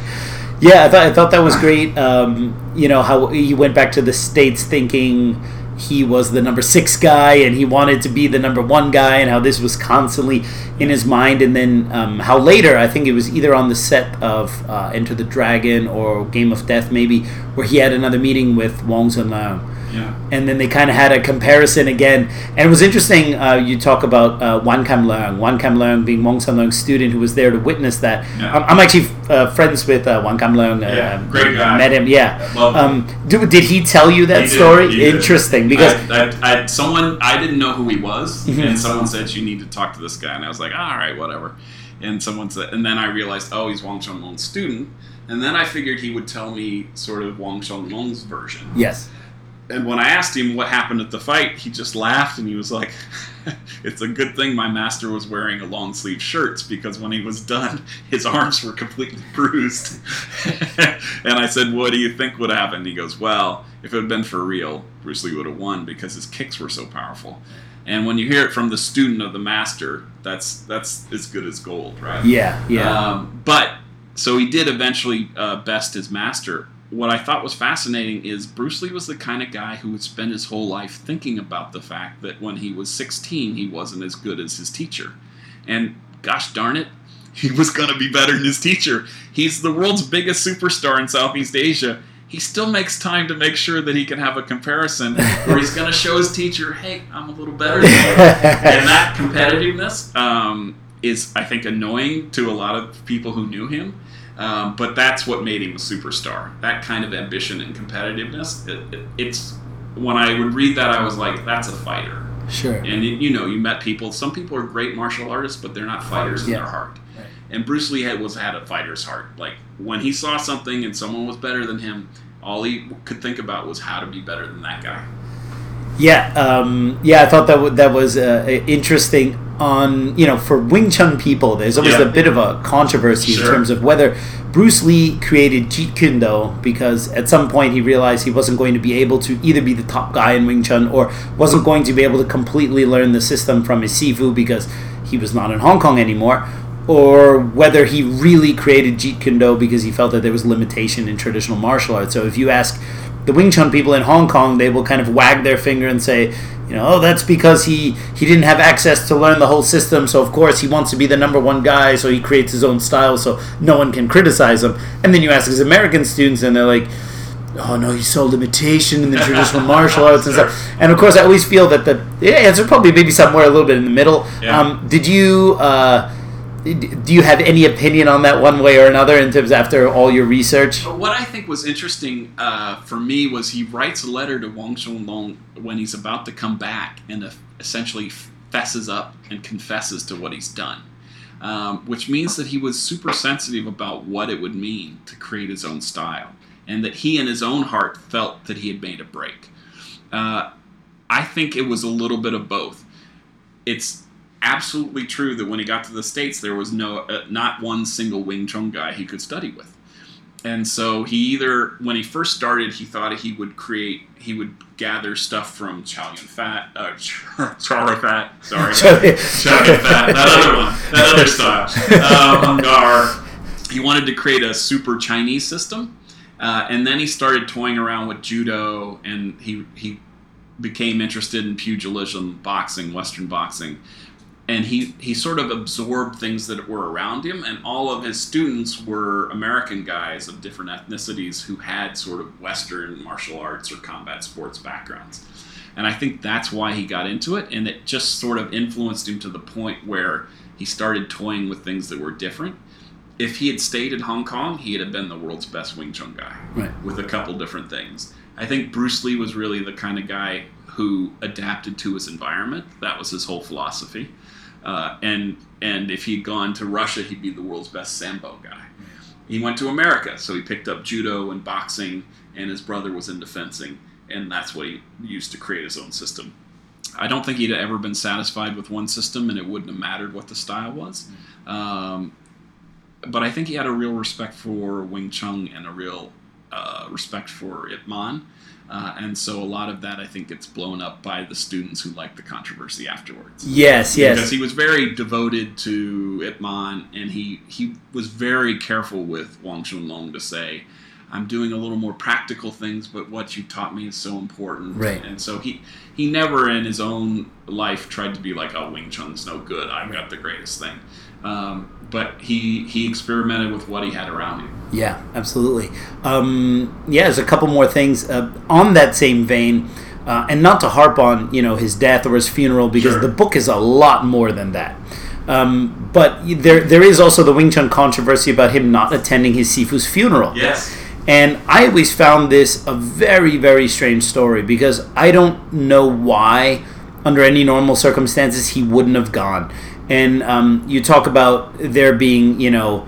Yeah, I thought, I thought that was great. Um, you know, how he went back to the States thinking he was the number six guy and he wanted to be the number one guy and how this was constantly in his mind and then um, how later i think it was either on the set of uh, enter the dragon or game of death maybe where he had another meeting with Wong Shun Leung Yeah. and then they kind of had a comparison again. And it was interesting. Uh, you talk about uh, Wan Kam Leung, Wan Kam Leung being Wong Shun Leung's student who was there to witness that. Yeah. I'm, I'm actually uh, friends with uh, Wan Kam Leung. Uh, Yeah, great guy. Met him. Yeah. Um, do, did he tell you that He story? did. Interesting because I, I, I, someone I didn't know who he was, Mhm. and someone said you need to talk to this guy, and I was like, all right, whatever. And someone said, and then I realized, oh, he's Wong Shun Leung's student, and then I figured he would tell me sort of Wong Shun Leung's version. yes. And when I asked him what happened at the fight, he just laughed and he was like, "It's a good thing my master was wearing a long sleeve shirts because when he was done, his arms were completely bruised." and I said, "What do you think would happen?" He goes, "Well, if it had been for real, Bruce Lee would have won because his kicks were so powerful." And when you hear it from the student of the master, that's that's as good as gold, right? Yeah. Yeah. Um, but so he did eventually uh, best his master. What I thought was fascinating is Bruce Lee was the kind of guy who would spend his whole life thinking about the fact that when he was 16, he wasn't as good as his teacher. And gosh darn it, he was going to be better than his teacher. He's the world's biggest superstar in Southeast Asia. He still makes time to make sure that he can have a comparison where he's going to show his teacher, hey, I'm a little better than you and that competitiveness um, is, I think, annoying to a lot of people who knew him. Um, but that's what made him a superstar. That kind of ambition and competitiveness. It, it, it's when I would read that, I was like, "That's a fighter." sure. And it, you know, you met people. Some people are great martial artists, but they're not fighters in Yeah. their heart. Right. And Bruce Lee had was had a fighter's heart. Like when he saw something and someone was better than him, all he could think about was how to be better than that guy. Yeah, um, yeah, I thought that w- that was uh, interesting. On you know, for Wing Chun people, there's always Yeah. a bit of a controversy in terms of whether Bruce Lee created Jeet Kune Do because at some point he realized he wasn't going to be able to either be the top guy in Wing Chun or wasn't going to be able to completely learn the system from his Sifu because he was not in Hong Kong anymore, or whether he really created Jeet Kune Do because he felt that there was limitation in traditional martial arts. So if you ask the Wing Chun people in Hong Kong, they will kind of wag their finger and say, you know, oh, that's because he he didn't have access to learn the whole system, so of course he wants to be the number one guy, so he creates his own style, so no one can criticize him. And then you ask his American students, and they're like, oh no, you saw limitation in the traditional martial arts and stuff. And of course, I always feel that the yeah, answer probably maybe somewhere a little bit in the middle. Yeah. Um, did you? Uh, do you have any opinion on that one way or another in terms after all your research? What I think was interesting uh, for me was he writes a letter to Wang Long when he's about to come back and essentially fesses up and confesses to what he's done. Um, which means that he was super sensitive about what it would mean to create his own style, and that he, in his own heart, felt that he had made a break. Uh, I think it was a little bit of both. It's absolutely true that when he got to the states, there was no, uh, not one single Wing Chun guy he could study with. And so he either, when he first started, he thought he would create, he would gather stuff from Chow Yun Fat, uh, Charlie Fat, sorry, Chow Yun Fat, that other one, that other style, Gar. He wanted to create a super Chinese system, uh, and then he started toying around with judo, and he he became interested in pugilism, boxing, Western boxing, and he he sort of absorbed things that were around him and all of his students were american guys of different ethnicities who had sort of western martial arts or combat sports backgrounds. And i think that's why he got into it and it just sort of influenced him to the point where he started toying with things that were different. If he had stayed in hong kong he'd have been the world's best wing chun guy Right. with a couple different things. I think bruce lee was really the kind of guy who adapted to his environment. That was his whole philosophy uh, and and if he'd gone to Russia, he'd be the world's best sambo guy. He went to America, so he picked up judo and boxing, and his brother was into fencing, and that's what he used to create his own system. I don't think he'd ever been satisfied with one system, and it wouldn't have mattered what the style was. Um, but I think he had a real respect for Wing Chun and a real uh, respect for Ip Man. Uh, and so a lot of that, I think, gets blown up by the students who like the controversy afterwards. Yes, yes. Because he was very devoted to Ip Man, and he, he was very careful with Wong Shun Leung to say, I'm doing a little more practical things, but what you taught me is so important. Right. And so he, he never in his own life tried to be like, oh, Wing Chun's no good. I've got the greatest thing. Um, but he, he experimented with what he had around him. Yeah, absolutely. Um, yeah, there's a couple more things uh, on that same vein, uh, and not to harp on you know his death or his funeral because Sure. the book is a lot more than that. Um, but there there is also the Wing Chun controversy about him not attending his Sifu's funeral. Yes. And I always found this a very, very strange story because I don't know why, under any normal circumstances, he wouldn't have gone. And um, you talk about there being, you know,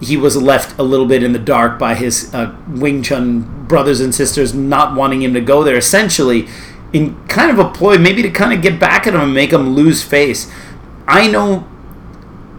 he was left a little bit in the dark by his uh, Wing Chun brothers and sisters not wanting him to go there, essentially, in kind of a ploy, maybe to kind of get back at him and make him lose face. I know.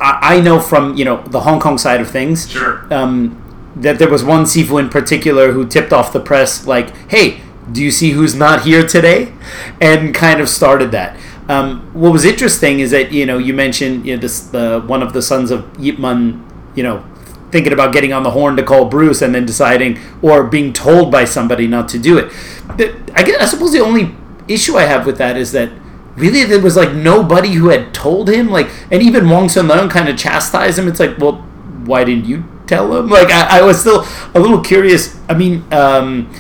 I I know from you know the Hong Kong side of things Sure. um, that there was one Sifu in particular who tipped off the press, like, "Hey, do you see who's not here today?" and kind of started that. Um, what was interesting is that you know you mentioned you know, this the one of the sons of Yip Man, you know, thinking about getting on the horn to call Bruce and then deciding or being told by somebody not to do it. The, I guess I suppose the only issue I have with that is that really there was like nobody who had told him like and even Wong Shun Leung kind of chastised him. It's like well why didn't you tell him? Like I, I was still a little curious. I mean um,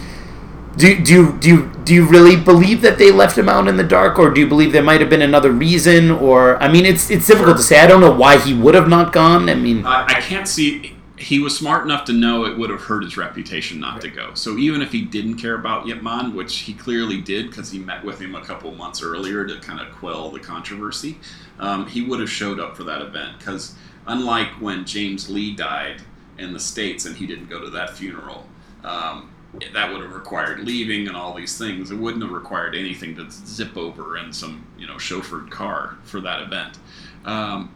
do, do you do you do you really believe that they left him out in the dark or do you believe there might have been another reason or I mean it's it's difficult to say I don't know why he would have not gone I mean I, I can't see. He was smart enough to know it would have hurt his reputation not to go. So even if he didn't care about Yip Man, which he clearly did because he met with him a couple months earlier to kind of quell the controversy, um, he would have showed up for that event. Because unlike when James Lee died in the states and he didn't go to that funeral, um, that would have required leaving and all these things. It wouldn't have required anything to zip over in some you know chauffeured car for that event. Um,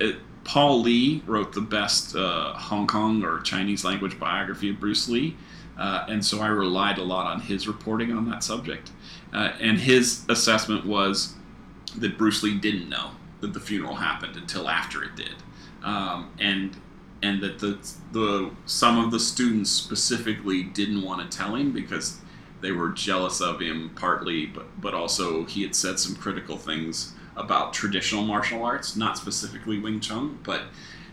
it, Paul Lee wrote the best uh, Hong Kong or Chinese language biography of Bruce Lee, uh, and so I relied a lot on his reporting on that subject. Uh, and his assessment was that Bruce Lee didn't know that the funeral happened until after it did, um, and and that the the some of the students specifically didn't want to tell him because they were jealous of him partly, but but also he had said some critical things about traditional martial arts, not specifically Wing Chun, but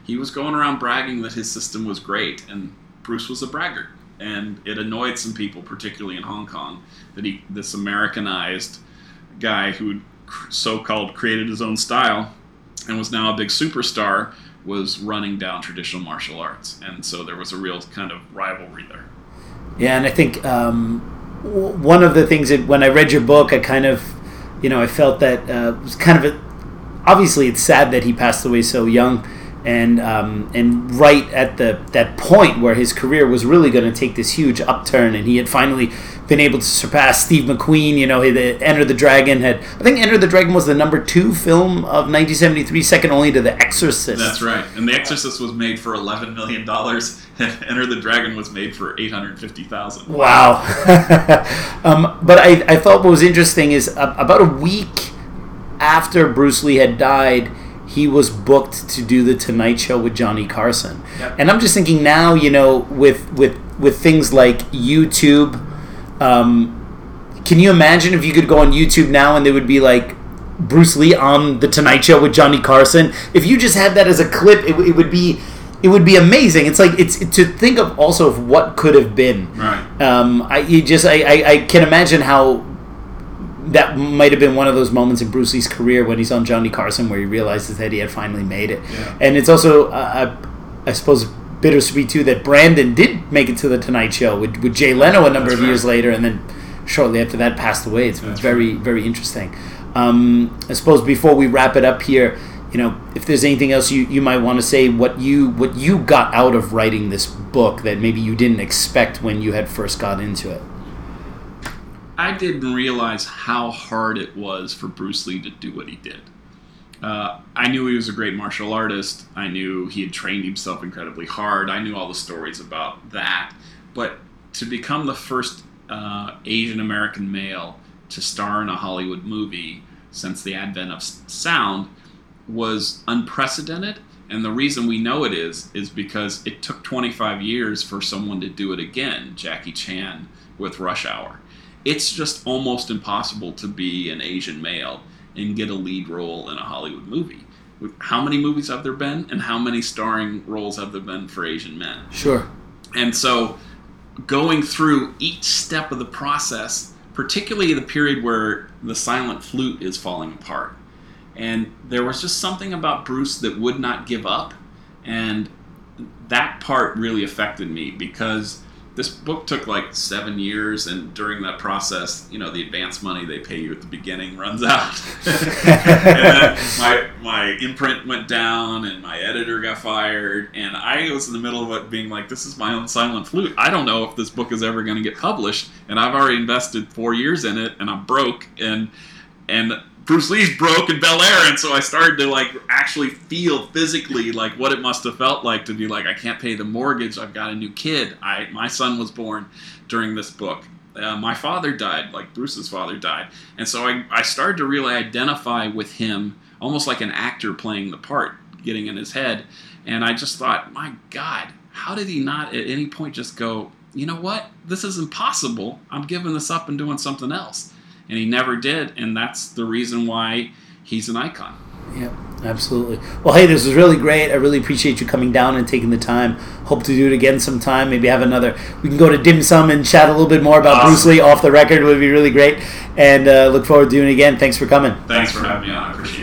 he was going around bragging that his system was great, and Bruce was a braggart, and it annoyed some people, particularly in Hong Kong, that he this Americanized guy who so-called created his own style and was now a big superstar was running down traditional martial arts, and so there was a real kind of rivalry there. Yeah, and I think um, one of the things that when I read your book, I kind of, you know, I felt that uh, it was kind of a. Obviously, it's sad that he passed away so young, and um, and right at the that point where his career was really going to take this huge upturn, and he had finally been able to surpass Steve McQueen. You know, he, the Enter the Dragon had. I think Enter the Dragon was the number two film of 1973, second only to The Exorcist. That's right. And The Exorcist was made for eleven million dollars. Enter the Dragon was made for eight hundred fifty thousand. Wow. um, but I, I thought what was interesting is uh, about a week after Bruce Lee had died, he was booked to do the Tonight Show with Johnny Carson. Yep. And I'm just thinking now, you know, with with with things like YouTube, um, can you imagine if you could go on YouTube now and there would be like Bruce Lee on the Tonight Show with Johnny Carson? If you just had that as a clip, it, it would be it would be amazing. It's like it's to think of also of what could have been. Right. Um, I you just I, I, I can imagine how that might have been one of those moments in Bruce Lee's career when he's on Johnny Carson where he realizes that he had finally made it. Yeah. And it's also uh, I, I suppose bittersweet too that Brandon did make it to the Tonight Show with, with Jay Leno a number That's of years later, and then shortly after that passed away. It's, That's very very interesting. Um, I suppose before we wrap it up here, you know, if there's anything else you, you might want to say, what you what you got out of writing this book that maybe you didn't expect when you had first got into it. I didn't realize how hard it was for Bruce Lee to do what he did. Uh, I knew he was a great martial artist. I knew he had trained himself incredibly hard. I knew all the stories about that. But to become the first uh, Asian American male to star in a Hollywood movie since the advent of sound was unprecedented. And the reason we know it is, is because it took 25 years for someone to do it again, Jackie Chan with Rush Hour. It's just almost impossible to be an Asian male and get a lead role in a Hollywood movie. How many movies have there been, and how many starring roles have there been for Asian men? Sure. And so, going through each step of the process, particularly the period where the silent flute is falling apart, and there was just something about Bruce that would not give up, and that part really affected me because this book took like seven years, and during that process, you know, the advance money they pay you at the beginning runs out. my my imprint went down, and my editor got fired, and I was in the middle of it, being like, "This is my own silent flute. I don't know if this book is ever going to get published, and I've already invested four years in it, and I'm broke, and and." Bruce Lee's broke in Bel Air, and so I started to like actually feel physically like what it must have felt like to be like I can't pay the mortgage. I've got a new kid. I my son was born during this book. Uh, my father died, like Bruce's father died, and so I I started to really identify with him, almost like an actor playing the part, getting in his head, and I just thought, my God, how did he not at any point just go, you know what, this is impossible. I'm giving this up and doing something else and he never did, and that's the reason why he's an icon. Yeah, absolutely. Well, hey, this was really great. I really appreciate you coming down and taking the time. Hope to do it again sometime. Maybe have another. We can go to dim sum and chat a little bit more about awesome. Bruce Lee off the record. It would be really great. And uh, look forward to doing it again. Thanks for coming. Thanks for having me on. I appreciate it.